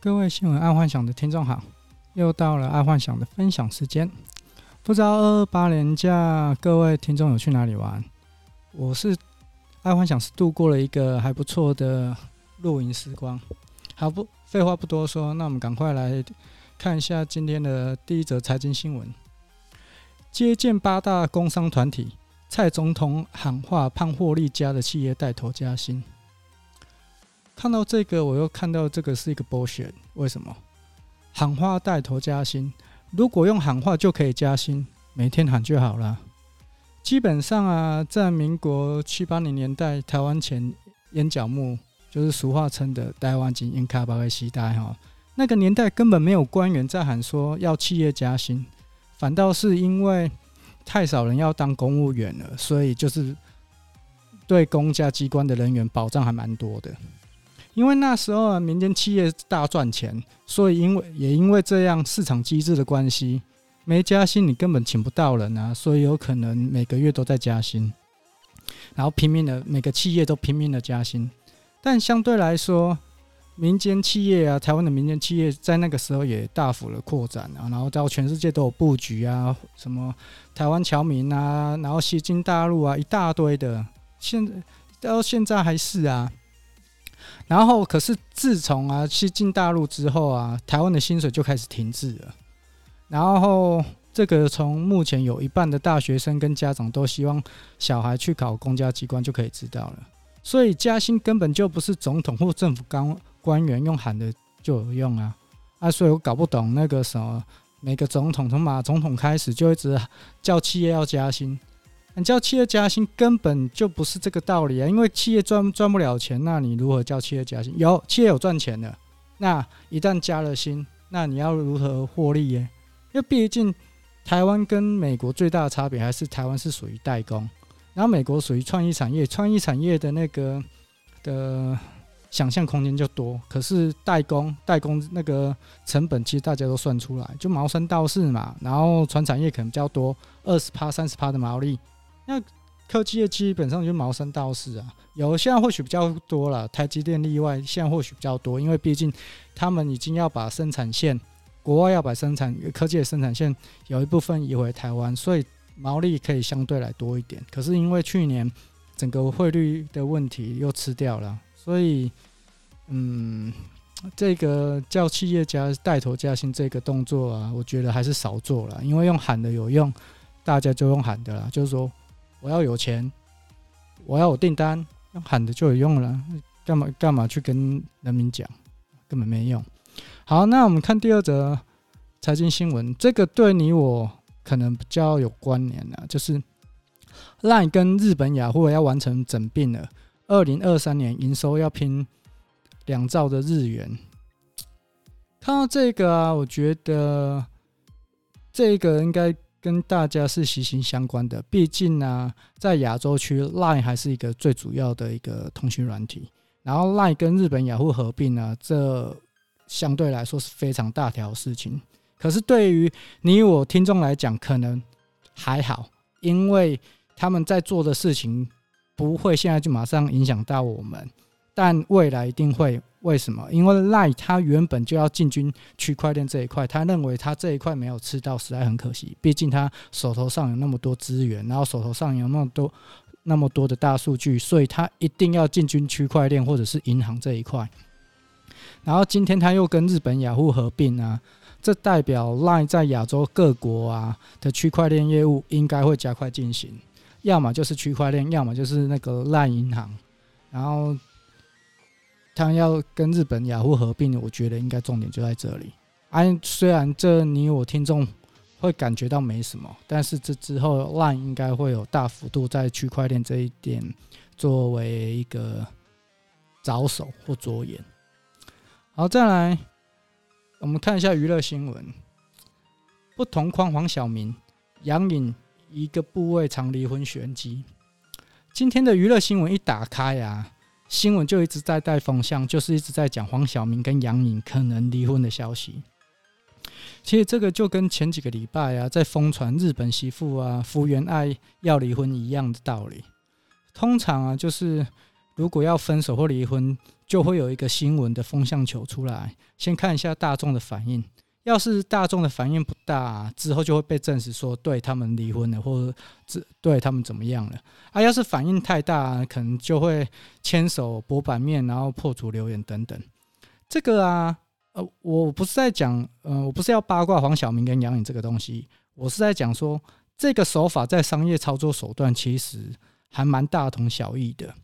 各位新闻爱幻想的听众好，又到了爱幻想的分享时间。不知道二二八连假各位听众有去哪里玩？我是爱幻想是度过了一个还不错的露营时光。好，不废话不多说，那我们赶快来看一下今天的第一则财经新闻。接见八大工商团体，蔡总统喊话盼获利佳的企业带头加薪。看到这个，我又看到这个是一个 bullshit。为什么喊话带头加薪？如果用喊话就可以加薪，每天喊就好了。基本上啊，在民国七八零年代，台湾前眼角木，就是俗话称的“台湾金烟卡巴的时代”哈，那个年代根本没有官员在喊说要企业加薪，反倒是因为太少人要当公务员了，所以就是对公家机关的人员保障还蛮多的。因为那时候啊，民间企业大赚钱，所以因为也因为这样市场机制的关系，没加薪你根本请不到人啊，所以有可能每个月都在加薪，然后拼命的每个企业都拼命的加薪，但相对来说，民间企业啊，台湾的民间企业在那个时候也大幅的扩展啊，然后到全世界都有布局啊，什么台湾侨民啊，然后西进大陆啊，一大堆的，现在到现在还是啊。然后，可是自从啊，去进大陆之后啊，台湾的薪水就开始停滞了。然后，这个从目前有一半的大学生跟家长都希望小孩去考公家机关就可以知道了。所以加薪根本就不是总统或政府官官员用喊的就有用啊！啊，所以我搞不懂那个什么，每个总统从马总统开始就一直叫企业要加薪。你叫企业加薪根本就不是这个道理啊！因为企业赚赚不了钱，那你如何叫企业加薪？有企业有赚钱的，那一旦加了薪，那你要如何获利耶？因为毕竟台湾跟美国最大的差别还是台湾是属于代工，然后美国属于创意产业，创意产业的那个的想象空间就多。可是代工代工那个成本其实大家都算出来，就毛三到四嘛。然后传产业可能比较多，二十趴三十趴的毛利。那科技业基本上就毛生道士啊，有现在或许比较多了，台积电例外，现在或许比较多，因为毕竟他们已经要把生产线，国外要把生产科技的生产线有一部分移回台湾，所以毛利可以相对来多一点。可是因为去年整个汇率的问题又吃掉了，所以嗯，这个叫企业家带头加薪这个动作啊，我觉得还是少做了，因为用喊的有用，大家就用喊的啦，就是说。我要有钱，我要有订单，喊的就有用了。干嘛干嘛去跟人民讲，根本没用。好，那我们看第二则财经新闻，这个对你我可能比较有关联了，就是 LINE 跟日本雅虎要完成整并了，二零二三年营收要拼两兆的日元。看到这个啊，我觉得这个应该。跟大家是息息相关的，毕竟呢、在亚洲区，LINE 还是一个最主要的一个通讯软体。然后，LINE 跟日本雅虎合并呢，这相对来说是非常大条事情。可是，对于你我听众来讲，可能还好，因为他们在做的事情不会现在就马上影响到我们，但未来一定会。为什么？因为 LINE 它原本就要进军区块链这一块，他认为他这一块没有吃到，实在很可惜。毕竟他手头上有那么多资源，然后手头上有那么多那么多的大数据，所以他一定要进军区块链或者是银行这一块。然后今天他又跟日本雅虎合并啊，这代表 LINE 在亚洲各国啊的区块链业务应该会加快进行，要么就是区块链，要么就是那个 LINE 银行，然后。他要跟日本雅虎合并，我觉得应该重点就在这里。哎，虽然这你我听众会感觉到没什么，但是这之后 LINE 应该会有大幅度在区块链这一点作为一个着手或着眼。好，再来我们看一下娱乐新闻。不同框黄晓明、杨颖一个部位藏离婚玄机。今天的娱乐新闻一打开啊。新闻就一直在带风向，就是一直在讲黄晓明跟杨颖可能离婚的消息。其实这个就跟前几个礼拜啊，在疯传日本媳妇啊福原爱要离婚一样的道理。通常啊，就是如果要分手或离婚，就会有一个新闻的风向球出来，先看一下大众的反应。要是大众的反应不大，之后就会被证实说对他们离婚了，或者对他们怎么样了。啊，要是反应太大，可能就会牵手博版面，然后破除留言等等。这个啊，呃，我不是在讲，呃，我不是要八卦黄晓明跟杨颖这个东西，我是在讲说这个手法在商业操作手段其实还蛮大同小异的。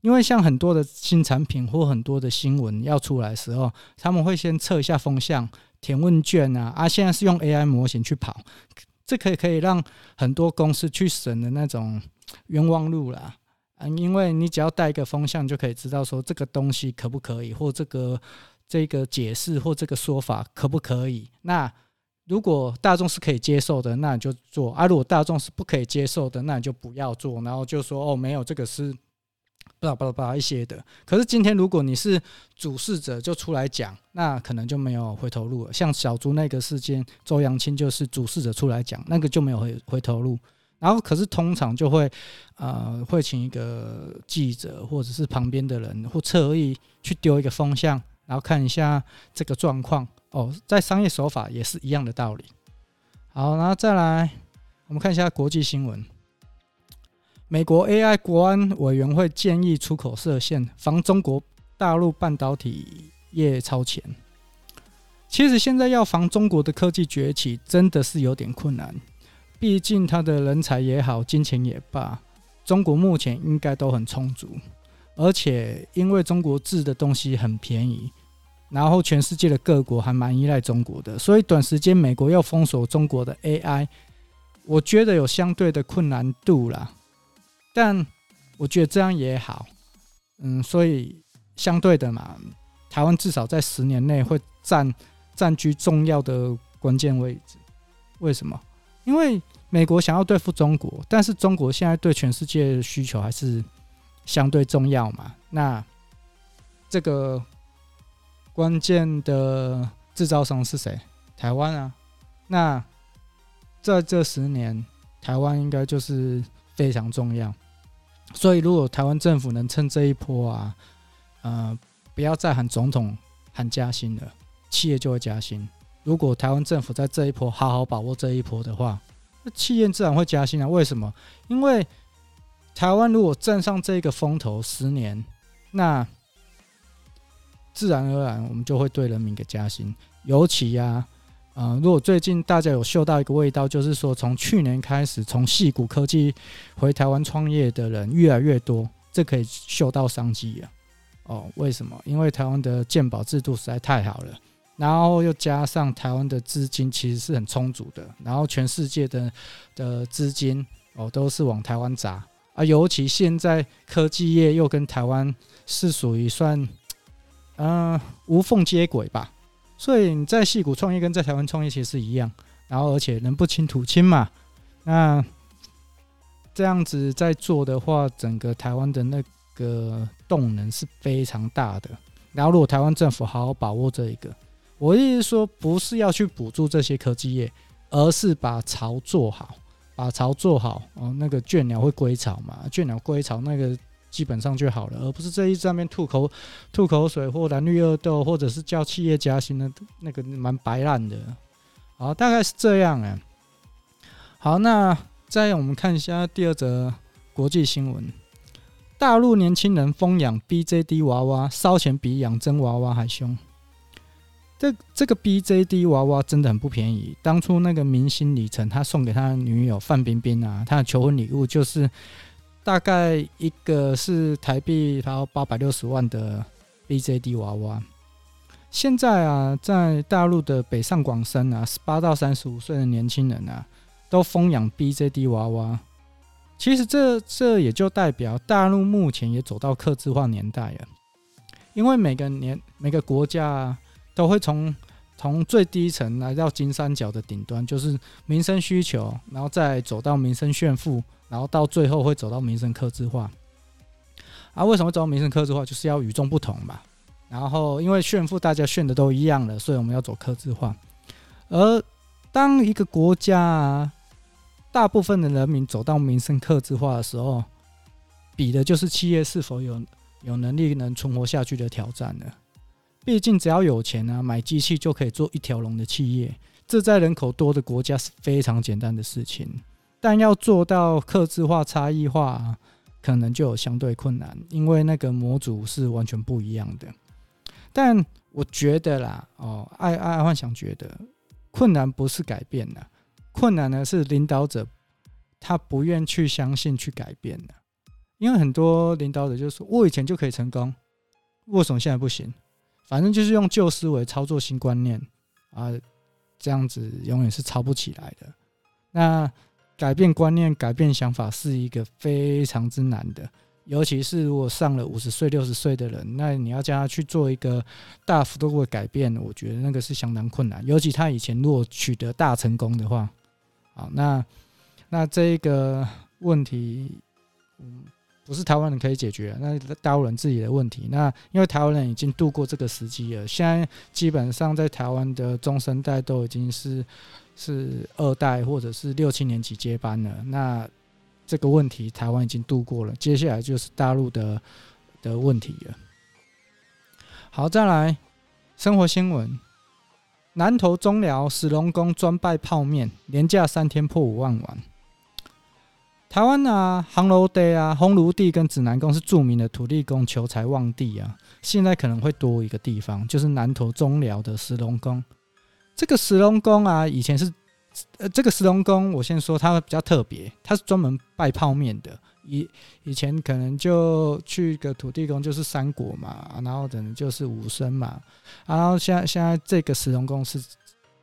因为像很多的新产品或很多的新闻要出来的时候，他们会先测一下风向。填问卷啊啊！现在是用 AI 模型去跑，这可以可以让很多公司去省的那种冤枉路啦。嗯，因为你只要带一个风向，就可以知道说这个东西可不可以，或这个这个解释或这个说法可不可以。那如果大众是可以接受的，那你就做；啊，如果大众是不可以接受的，那你就不要做。然后就说哦，没有这个是。巴拉巴拉巴拉一些的，可是今天如果你是主事者，就出来讲，那可能就没有回头路了。像小猪那个事件，周扬青就是主事者出来讲，那个就没有回回头路。然后可是通常就会，呃，会请一个记者或者是旁边的人或侧翼去丢一个风向，然后看一下这个状况。哦，在商业手法也是一样的道理。好，然后再来，我们看一下国际新闻。美国 AI 国安委员会建议出口设限，防中国大陆半导体业超前。其实现在要防中国的科技崛起，真的是有点困难。毕竟他的人才也好，金钱也罢，中国目前应该都很充足。而且因为中国制的东西很便宜，然后全世界的各国还蛮依赖中国的，所以短时间美国要封锁中国的 AI，我觉得有相对的困难度啦。但我觉得这样也好，嗯，所以相对的嘛，台湾至少在十年内会占占据重要的关键位置。为什么？因为美国想要对付中国，但是中国现在对全世界的需求还是相对重要嘛。那这个关键的制造商是谁？台湾啊。那在这十年，台湾应该就是非常重要。所以，如果台湾政府能趁这一波啊，呃，不要再喊总统喊加薪了，企业就会加薪。如果台湾政府在这一波好好把握这一波的话，那企业自然会加薪啊。为什么？因为台湾如果站上这个风头十年，那自然而然我们就会对人民给加薪。尤其呀、啊。啊、呃，如果最近大家有嗅到一个味道，就是说从去年开始，从矽谷科技回台湾创业的人越来越多，这可以嗅到商机啊。哦，为什么？因为台湾的鉴保制度实在太好了，然后又加上台湾的资金其实是很充足的，然后全世界的的资金哦都是往台湾砸啊，尤其现在科技业又跟台湾是属于算嗯、无缝接轨吧。所以你在戏谷创业跟在台湾创业其实是一样，然后而且人不亲土亲嘛，那这样子在做的话，整个台湾的那个动能是非常大的。然后如果台湾政府好好把握这一个，我意思说不是要去补助这些科技业，而是把巢做好，把巢做好哦，那个倦鸟会归巢嘛，倦鸟归巢那个。基本上就好了，而不是这一上面吐口吐口水或蓝绿恶斗，或者是叫企业加薪的，那个蛮白烂的。好，大概是这样哎。好，那再我们看一下第二则国际新闻：大陆年轻人疯养 BJD 娃娃，烧钱比养真娃娃还凶。这这个 BJD 娃娃真的很不便宜。当初那个明星李晨，他送给他的女友范冰冰啊，他的求婚礼物就是。大概一个是台币，然后八百六十万的 BJD 娃娃。现在啊，在大陆的北上广深啊，十八到三十五岁的年轻人啊，都疯养 BJD 娃娃。其实这这也就代表大陆目前也走到客制化年代了，因为每个年每个国家啊，都会从从最低层来到金三角的顶端，就是民生需求，然后再走到民生炫富。然后到最后会走到民生客制化，啊，为什么走到民生客制化？就是要与众不同嘛。然后因为炫富，大家炫的都一样了，所以我们要走客制化。而当一个国家啊，大部分的人民走到民生客制化的时候，比的就是企业是否有有能力能存活下去的挑战了。毕竟只要有钱啊，买机器就可以做一条龙的企业，这在人口多的国家是非常简单的事情。但要做到客制化、差异化，可能就有相对困难，因为那个模组是完全不一样的。但我觉得啦，哦，爱爱幻想觉得困难不是改变的，困难呢是领导者他不愿去相信去改变的。因为很多领导者就说：“我以前就可以成功，为什么现在不行？”反正就是用旧思维操作新观念啊，这样子永远是操不起来的。那改变观念、改变想法是一个非常之难的，尤其是如果上了五十岁、六十岁的人，那你要叫他去做一个大幅度的改变，我觉得那个是相当困难。尤其他以前如果取得大成功的话，好，那那这个问题，嗯，不是台湾人可以解决，那大陆人自己的问题。那因为台湾人已经度过这个时期了，现在基本上在台湾的中生代都已经是。是二代或者是六七年级接班了，那这个问题台湾已经度过了，接下来就是大陆的的问题了。好，再来生活新闻：南投中寮石龙宫专卖泡面，连假三天破五万碗。台湾啊，烘炉地啊，红炉地跟指南宫是著名的土地公求财旺地啊，现在可能会多一个地方，就是南投中寮的石龙宫。这个石龙宫啊，以前是，呃，这个石龙宫，我先说它比较特别，它是专门拜泡面的。以以前可能就去个土地公就是三国嘛，然后等就是武生嘛，然后现在现在这个石龙宫是，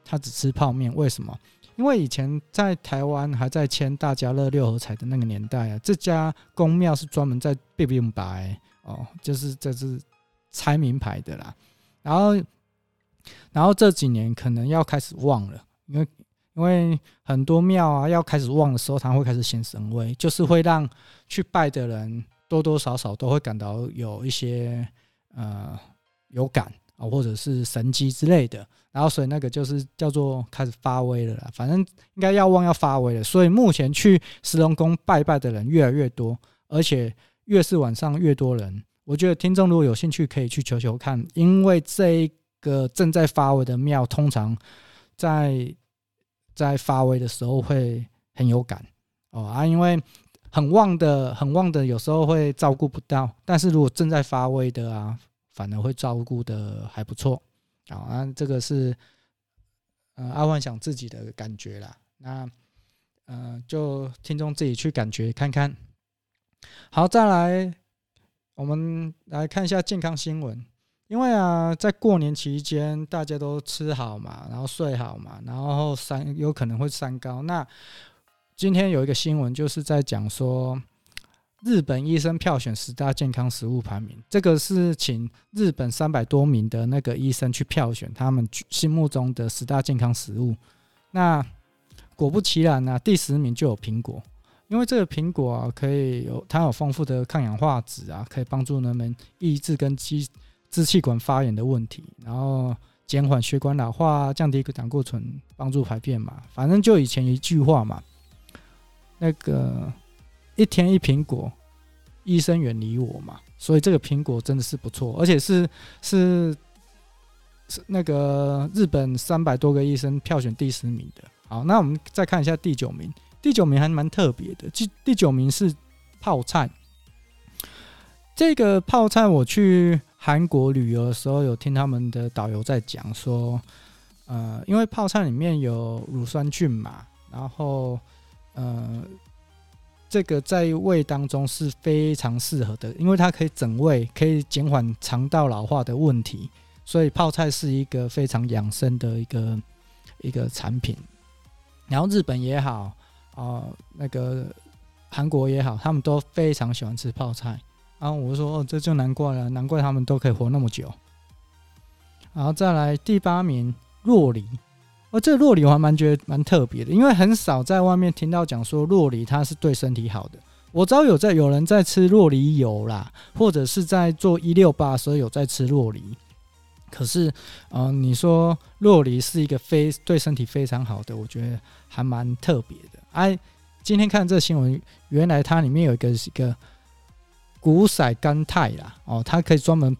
他只吃泡面，为什么？因为以前在台湾还在签大家乐六合彩的那个年代啊，这家公庙是专门在变名牌哦，就是这是猜名牌的啦，然后。然后这几年可能要开始旺了，因为因为很多庙啊要开始旺的时候，它会开始显神威，就是会让去拜的人多多少少都会感到有一些呃有感啊，或者是神机之类的。然后所以那个就是叫做开始发威了啦，反正应该要旺要发威了。所以目前去石龙宫拜拜的人越来越多，而且越是晚上越多人。我觉得听众如果有兴趣，可以去求求看，因为这一。个正在发威的庙，通常在在发威的时候会很有感哦啊，因为很旺的很旺的，有时候会照顾不到，但是如果正在发威的啊，反而会照顾的还不错啊。这个是呃爱幻想自己的感觉啦，那呃就听众自己去感觉看看。好，再来我们来看一下健康新闻。因为啊，在过年期间，大家都吃好嘛，然后睡好嘛，然后三有可能会三高。那今天有一个新闻，就是在讲说，日本医生票选十大健康食物排名，这个是请日本三百多名的那个医生去票选他们心目中的十大健康食物。那果不其然啊，第十名就有苹果，因为这个苹果啊，可以有它有丰富的抗氧化质啊，可以帮助人们抑制跟肌。支气管发炎的问题，然后减缓血管老化，降低胆固醇，帮助排便嘛。反正就以前一句话嘛，那个一天一苹果，医生远离我嘛。所以这个苹果真的是不错，而且是是是那个日本三百多个医生票选第十名的。好，那我们再看一下第九名，第九名还蛮特别的，第第九名是泡菜。这个泡菜我去。韩国旅游的时候，有听他们的导游在讲说，呃，因为泡菜里面有乳酸菌嘛，然后，呃，这个在胃当中是非常适合的，因为它可以整胃，可以减缓肠道老化的问题，所以泡菜是一个非常养生的一个一个产品。然后日本也好，啊、那个韩国也好，他们都非常喜欢吃泡菜。然后我说：“哦，这就难怪了，难怪他们都可以活那么久。”然后再来第八名，若梨。哦，这个酪梨我还蛮觉得蛮特别的，因为很少在外面听到讲说洛梨它是对身体好的。我知道有在有人在吃洛梨油啦，或者是在做一六八的时候有在吃洛梨。可是，嗯、呃，你说洛梨是一个非对身体非常好的，我觉得还蛮特别的。哎，今天看这新闻，原来它里面有一个一个。股骰甘肽啦，哦，它可以专门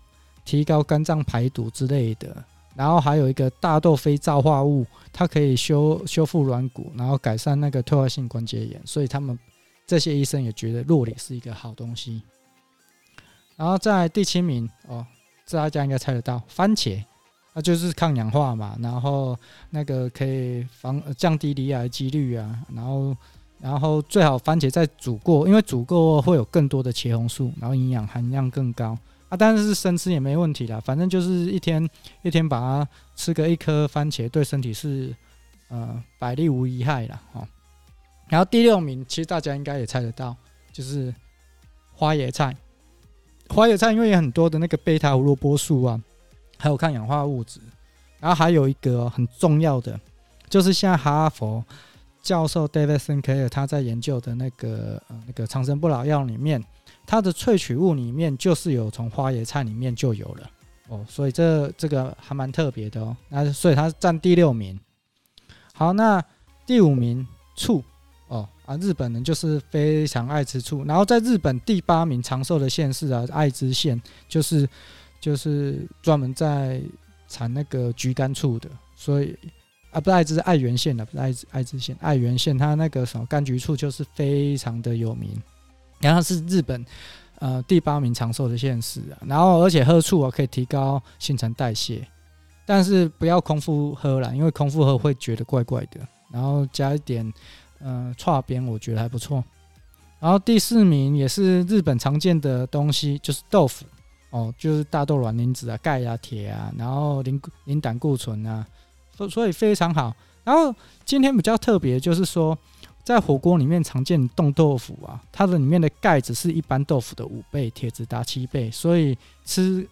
提高肝脏排毒之类的。然后还有一个大豆非皂化物，它可以修修复软骨，然后改善那个退化性关节炎。所以他们这些医生也觉得酪梨是一个好东西。然后在第七名哦，这大家应该猜得到，番茄，那就是抗氧化嘛，然后那个可以防降低罹癌几率啊。然后然后最好番茄再煮过，因为煮过会有更多的茄红素，然后营养含量更高。啊，但是生吃也没问题啦，反正就是一天一天把它吃个一颗番茄，对身体是呃百利无一害啦。哦。然后第六名，其实大家应该也猜得到，就是花椰菜。花椰菜因为有很多的那个贝塔胡萝卜素啊，还有抗氧化物质，然后还有一个很重要的，就是现在哈佛教授 David Sinclair 他在研究的那个呃那个长生不老药里面。它的萃取物里面就是有从花椰菜里面就有了哦，所以这这个还蛮特别的哦。那所以它占第六名。好，那第五名醋哦啊，日本人就是非常爱吃醋。然后在日本第八名长寿的县市啊，爱知县就是就是专门在产那个橘甘醋的，所以啊不是爱知是爱媛县的，不是爱知爱知县爱媛县，它那个什么柑橘醋就是非常的有名。然后是日本，呃，第八名长寿的县市啊。然后而且喝醋啊可以提高新陈代谢，但是不要空腹喝啦，因为空腹喝会觉得怪怪的。然后加一点，呃，剉边我觉得还不错。然后第四名也是日本常见的东西，就是豆腐哦，就是大豆卵磷脂啊、钙啊、铁啊，然后磷磷胆固醇啊，所所以非常好。然后今天比较特别就是说。在火锅里面常见冻豆腐啊，它的里面的钙质是一般豆腐的五倍，铁质达七倍，所以吃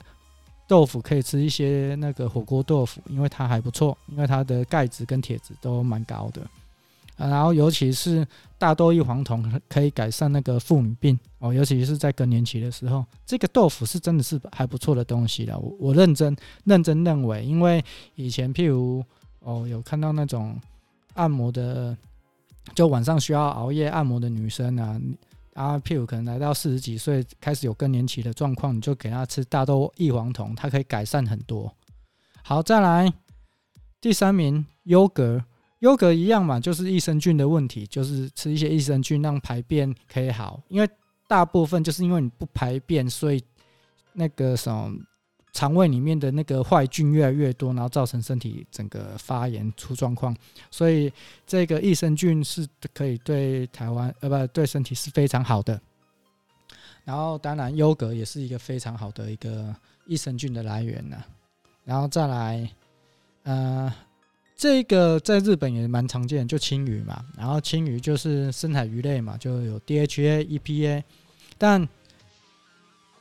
豆腐可以吃一些那个火锅豆腐，因为它还不错，因为它的钙质跟铁质都蛮高的。然后尤其是大豆异黄酮可以改善那个妇女病哦，尤其是在更年期的时候，这个豆腐是真的是还不错的东西了。我我认真认真认为，因为以前譬如哦有看到那种按摩的。就晚上需要熬夜按摩的女生啊，啊，譬如可能来到四十几岁，开始有更年期的状况，你就给她吃大豆异黄酮，它可以改善很多。好，再来第三名，优格，优格一样嘛，就是益生菌的问题，就是吃一些益生菌让排便可以好，因为大部分就是因为你不排便，所以那个什么。肠胃里面的那个坏菌越来越多，然后造成身体整个发炎出状况，所以这个益生菌是可以对台湾呃不对身体是非常好的。然后当然优格也是一个非常好的一个益生菌的来源呢。然后再来，呃，这个在日本也蛮常见，就青鱼嘛。然后青鱼就是深海鱼类嘛，就有 DHA、EPA，但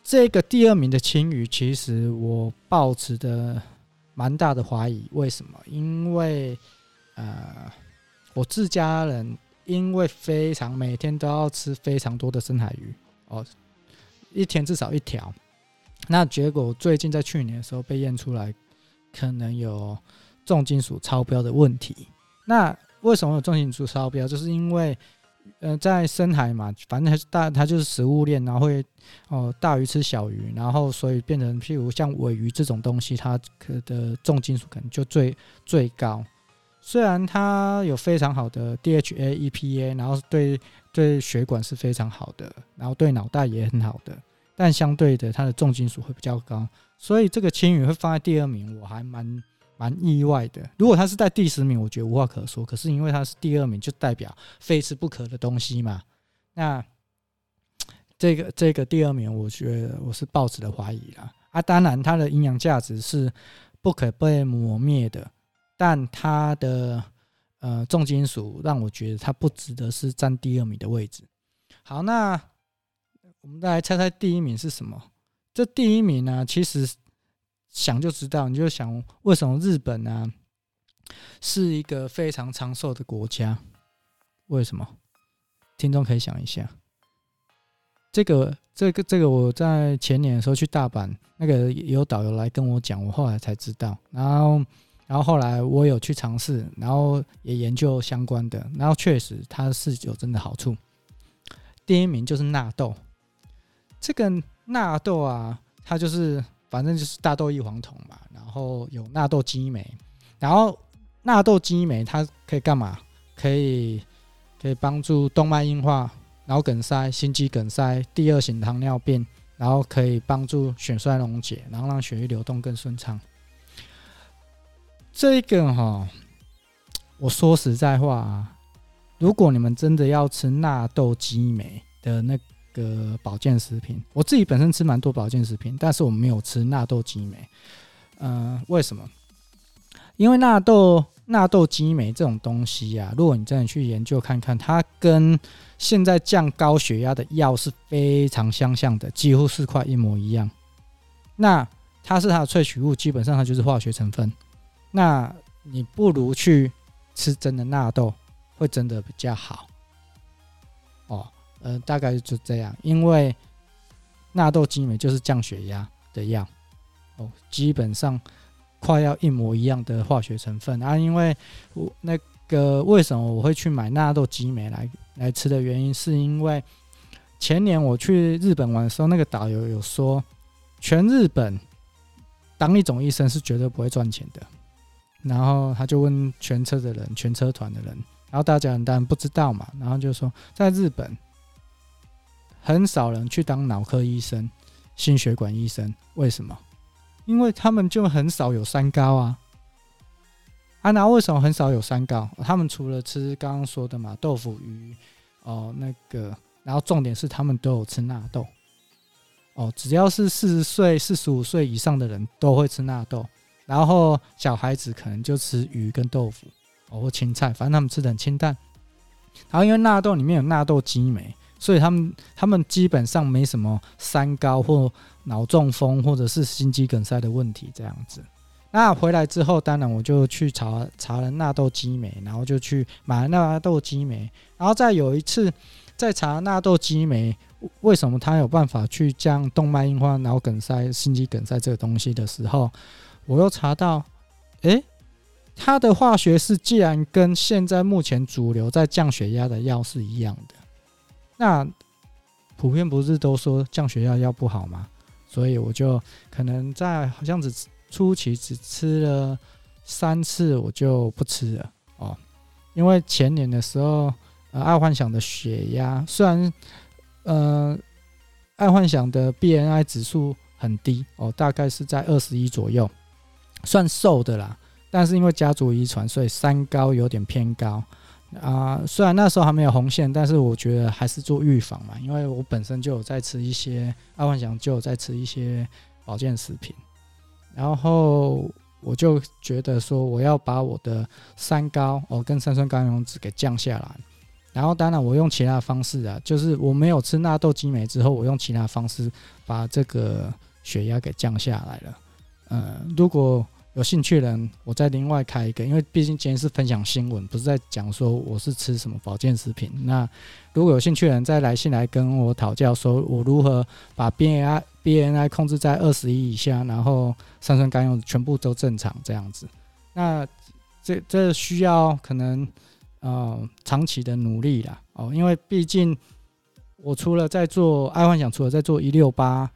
这个第二名的青鱼，其实我抱持的蛮大的怀疑。为什么？因为呃，我自家人因为非常每天都要吃非常多的深海鱼哦，一天至少一条。那结果最近在去年的时候被验出来，可能有重金属超标的问题。那为什么有重金属超标？就是因为呃，在深海嘛，反正它大，它就是食物链，然后会哦大鱼吃小鱼，然后所以变成譬如像尾鱼这种东西，它可的重金属可能就最最高。虽然它有非常好的 DHA、EPA，然后对对血管是非常好的，然后对脑袋也很好的，但相对的它的重金属会比较高，所以这个青鱼会放在第二名，我还蛮。蛮意外的，如果他是在第十名，我觉得无话可说。可是因为他是第二名，就代表非吃不可的东西嘛。那 这个这个第二名，我觉得我是抱持的怀疑啦。啊，当然它的营养价值是不可被磨灭的，但它的呃重金属让我觉得它不值得是占第二名的位置。好，那我们再来猜猜第一名是什么？这第一名呢，其实。想就知道，你就想为什么日本呢、啊、是一个非常长寿的国家？为什么？听众可以想一下。这个、这个、这个，我在前年的时候去大阪，那个有导游来跟我讲，我后来才知道。然后，然后后来我有去尝试，然后也研究相关的，然后确实它是有真的好处。第一名就是纳豆。这个纳豆啊，它就是反正就是大豆异黄酮嘛，然后有纳豆激酶，然后纳豆激酶它可以干嘛？可以可以帮助动脉硬化、脑梗塞、心肌梗塞、第二型糖尿病，然后可以帮助血栓溶解，然后让血液流动更顺畅。这个哈，我说实在话啊，如果你们真的要吃纳豆激酶的那个保健食品，我自己本身吃蛮多保健食品，但是我没有吃纳豆激酶。嗯、呃，为什么？因为纳豆纳豆激酶这种东西啊，如果你真的去研究看看，它跟现在降高血压的药是非常相像的，几乎是快一模一样。那它是它的萃取物，基本上它就是化学成分。那你不如去吃真的纳豆，会真的比较好。哦，呃，大概就这样，因为纳豆激酶就是降血压的药，哦，基本上快要一模一样的化学成分啊。因为我那个为什么我会去买纳豆激酶来来吃的原因，是因为前年我去日本玩的时候，那个导游有说，全日本当一种医生是绝对不会赚钱的。然后他就问全车的人，全车团的人，然后大家当然不知道嘛。然后就说，在日本很少人去当脑科医生、心血管医生，为什么？因为他们就很少有三高啊。啊，那为什么很少有三高？他们除了吃刚刚说的嘛，豆腐、鱼，哦，那个，然后重点是他们都有吃纳豆。哦，只要是四十岁、四十五岁以上的人都会吃纳豆。然后小孩子可能就吃鱼跟豆腐，哦，或青菜，反正他们吃的很清淡。然后因为纳豆里面有纳豆激酶，所以他们他们基本上没什么三高或脑中风或者是心肌梗塞的问题这样子。那回来之后，当然我就去查查了纳豆激酶，然后就去买了纳豆激酶。然后再有一次在查纳豆激酶为什么它有办法去降动脉硬化、脑梗塞、心肌梗塞这个东西的时候。我又查到，诶，它的化学式既然跟现在目前主流在降血压的药是一样的，那普遍不是都说降血压药不好吗？所以我就可能在好像只初期只吃了三次，我就不吃了哦。因为前年的时候，呃，爱幻想的血压虽然，呃，爱幻想的 BNI 指数很低哦，大概是在二十一左右。算瘦的啦，但是因为家族遗传，所以三高有点偏高啊。虽然那时候还没有红线，但是我觉得还是做预防嘛，因为我本身就有在吃一些，阿幻想就有在吃一些保健食品，然后我就觉得说我要把我的三高哦跟三酸甘油酯给降下来，然后当然我用其他方式啊，就是我没有吃纳豆激酶之后，我用其他方式把这个血压给降下来了。呃，如果有兴趣的人，我再另外开一个，因为毕竟今天是分享新闻，不是在讲说我是吃什么保健食品。那如果有兴趣的人再来信来跟我讨教，说我如何把 BNI BNI 控制在二十一以下，然后三酸甘油全部都正常这样子。那这这需要可能呃长期的努力啦哦，因为毕竟我除了在做爱幻想，除了在做一六八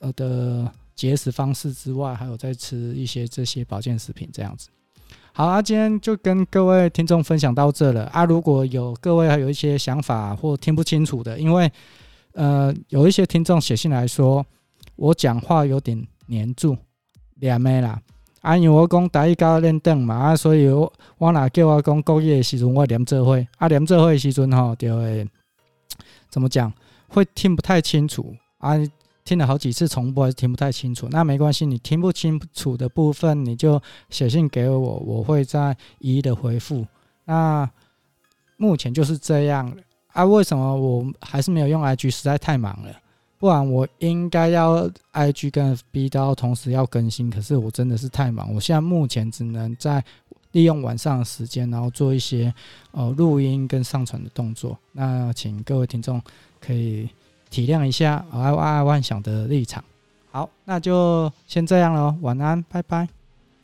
呃的。节食方式之外，还有在吃一些这些保健食品这样子。好啊，今天就跟各位听众分享到这了啊。如果有各位还有一些想法或听不清楚的，因为呃有一些听众写信来说我讲话有点黏住，连麦啦。啊，因为我讲台语教练凳嘛啊，所以我我若叫我讲国语的时阵，我连做会啊，连做会的时阵吼就会怎么讲，会听不太清楚啊。听了好几次重播还是听不太清楚，那没关系，你听不清楚的部分你就写信给我，我会再一一的回复。那目前就是这样啊？为什么我还是没有用 IG？实在太忙了，不然我应该要 IG 跟 FB 都要同时要更新，可是我真的是太忙，我现在目前只能在利用晚上的时间，然后做一些呃录音跟上传的动作。那请各位听众可以。体谅一下 YI 万想的立场。好，那就先这样了。晚安，拜拜。